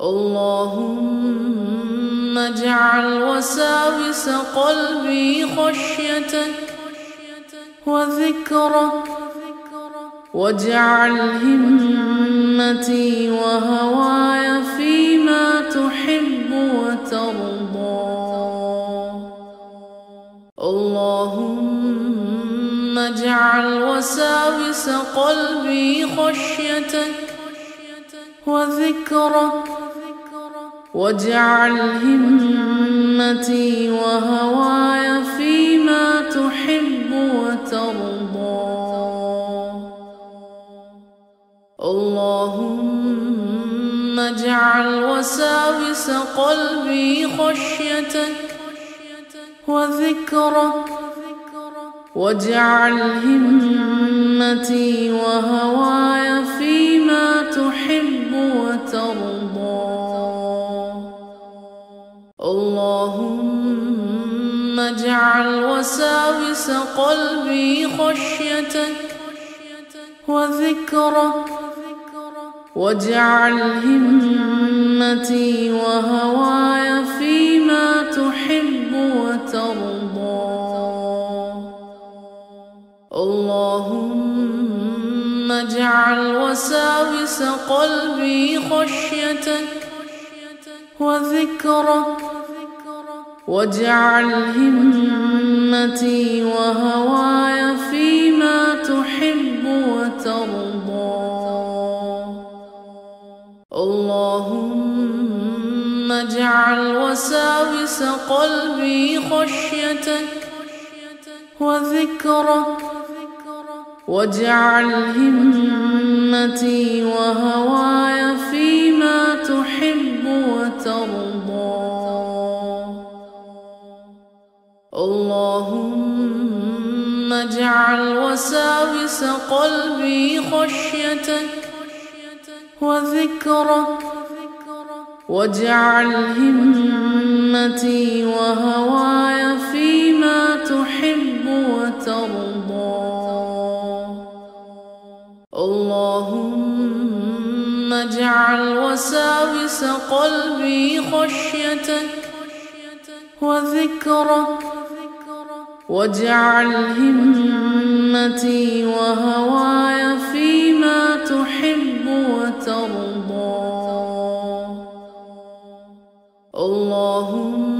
اللهم اجعل وساوس قلبي خشيتك وذكرك واجعل همتي وهواي فيما تحب وترضى. اللهم اجعل وساوس قلبي خشيتك وذكرك واجعل همتي وهواي فيما تحب وترضى. اللهم اجعل وساوس قلبي خشيتك وذكرك. واجعل همتي وهواي فيما تحب وساوس قلبي خشيتك وذكرك واجعل همتي وهواي فيما تحب وترضى. اللهم اجعل وساوس قلبي خشيتك وذكرك واجعل همتي وهواي فيما تحب وترضى. اللهم اجعل وساوس قلبي خشيتك وذكرك. واجعل همتي وهواي فيما اجعل وساوس قلبي خشيتك وذكرك واجعل همتي وهواي فيما تحب وترضى. اللهم اجعل وساوس قلبي خشيتك وذكرك واجعل همتي وهواي فيما تحب وترضى. اللهم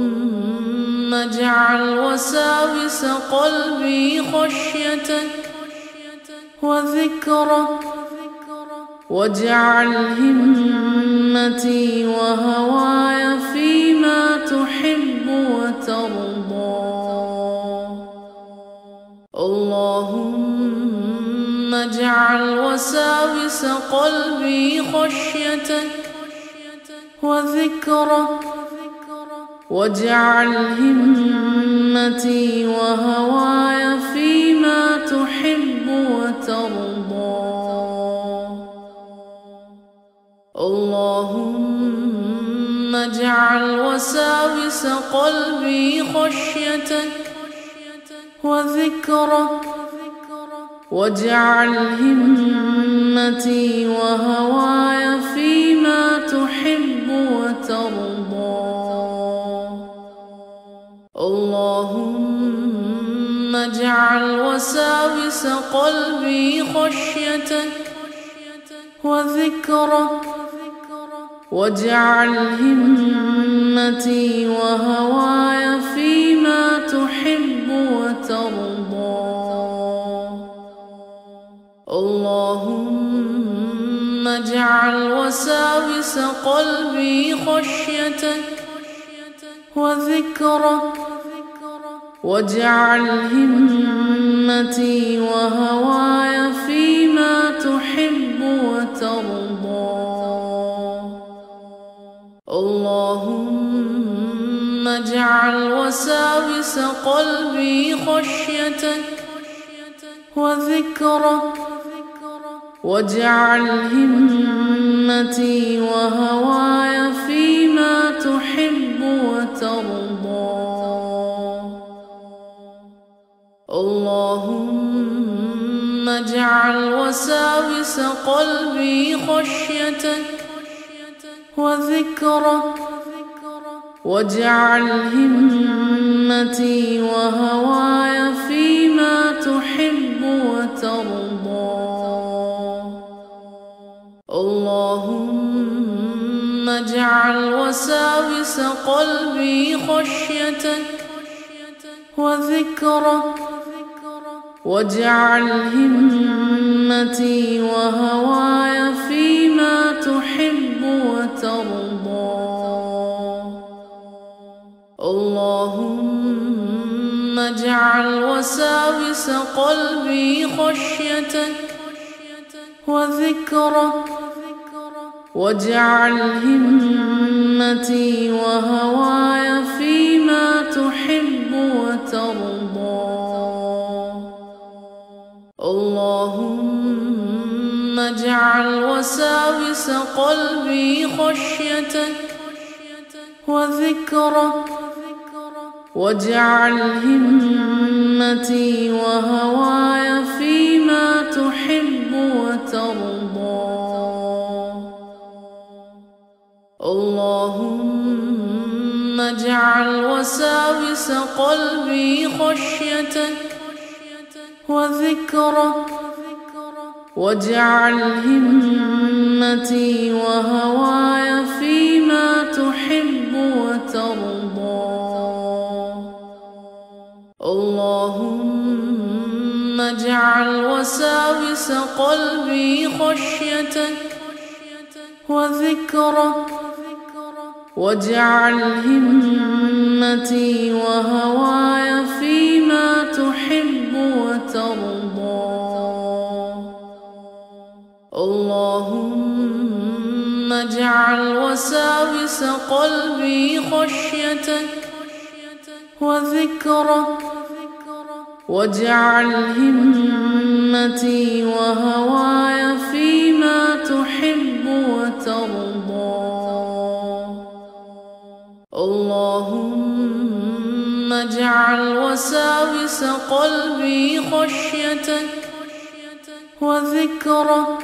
اجعل وساوس قلبي خشيتك وذكرك. واجعل همتي وهواي فيما تحب وترضى. اللهم اجعل وساوس قلبي خشيتك وذكرك واجعل همتي وهواي فيما تحب وترضى. اللهم اجعل وساوس قلبي خشيتك وذكرك واجعل همتي وهواي فيما تحب وترضى. اللهم اجعل وساوس قلبي خشيتك وذكرك واجعل همتي وهواي فيما تحب وترضى. اللهم اجعل وساوس قلبي خشيتك وذكرك واجعل همتي وهواي فيما تحب وترضى. اللهم اجعل وساوس قلبي خشيتك وذكرك واجعل همتي وهواي فيما تحب وترضى. اللهم اجعل وساوس قلبي خشيتك وذكرك واجعل همتي وهواي فيما تحب وترضى. اللهم اجعل وساوس قلبي خشيتك وذكرك. واجعل همتي وهواي فيما تحب وترضى. اللهم اجعل وساوس قلبي خشيتك وذكرك واجعل همتي وهواي فيما تحب وترضى. اللهم اجعل وساوس قلبي خشيتك وذكرك واجعل همتي وهواي فيما تحب وترضى. اللهم اجعل وساوس قلبي خشيتك وذكرك. واجعل همتي وهواي فيما تحب اللهم اجعل وساوس قلبي خشيتك وذكرك واجعل همتي وهواي فيما تحب وترضى. اللهم اجعل وساوس قلبي خشيتك وذكرك واجعل همتي وهواي فيما تحب وترضى. اللهم اجعل وساوس قلبي خشيتك وذكرك.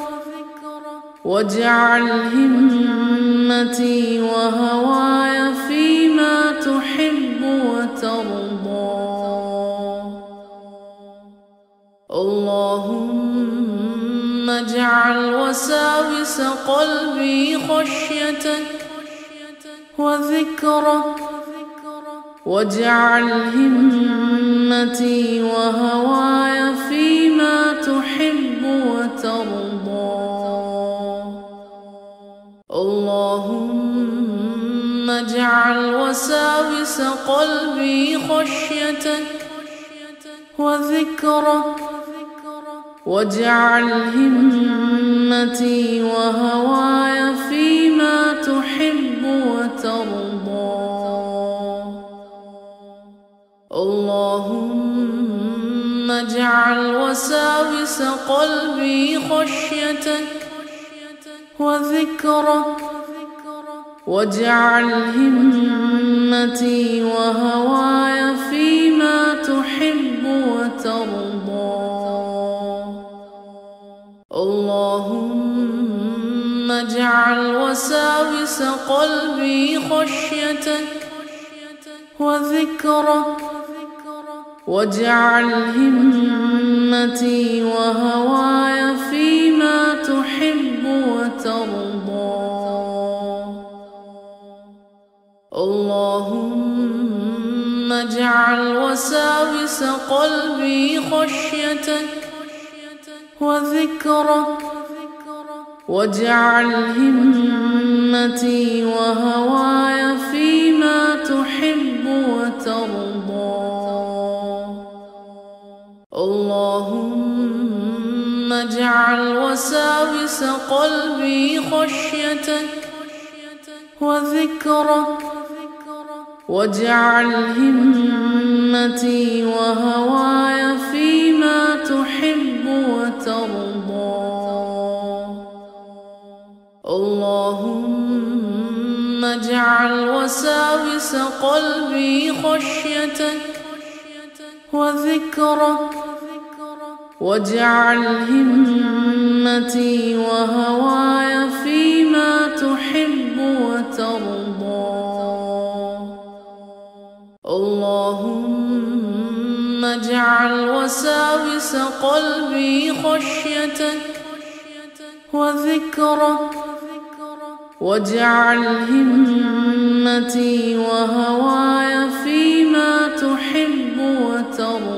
واجعل همتي وهواي اللهم اجعل وساوس قلبي خشيتك وذكرك واجعل همتي وهواي فيما تحب وترضى. اللهم اجعل وساوس قلبي خشيتك وذكرك واجعل همتي وهواي فيما تحب وترضى. اللهم اجعل وساوس قلبي خشيتك وذكرك. واجعل همتي وهواي فيما تحب وترضى. اللهم اجعل وساوس قلبي خشيتك وذكرك واجعل همتي وهواي فيما تحب وترضى. اللهم اجعل وساوس قلبي خشيتك وذكرك واجعل همتي وهواي فيما تحب وترضى. اللهم اجعل وساوس قلبي خشيتك وذكرك. واجعل همتي وهواي فيما تحب وترضى. اللهم اجعل وساوس قلبي خشيتك وذكرك واجعل همتي وهواي فيما تحب وترضى. اللهم اجعل وساوس قلبي خشيتك وذكرك واجعل همتي وهواي فيما تحب وترضى.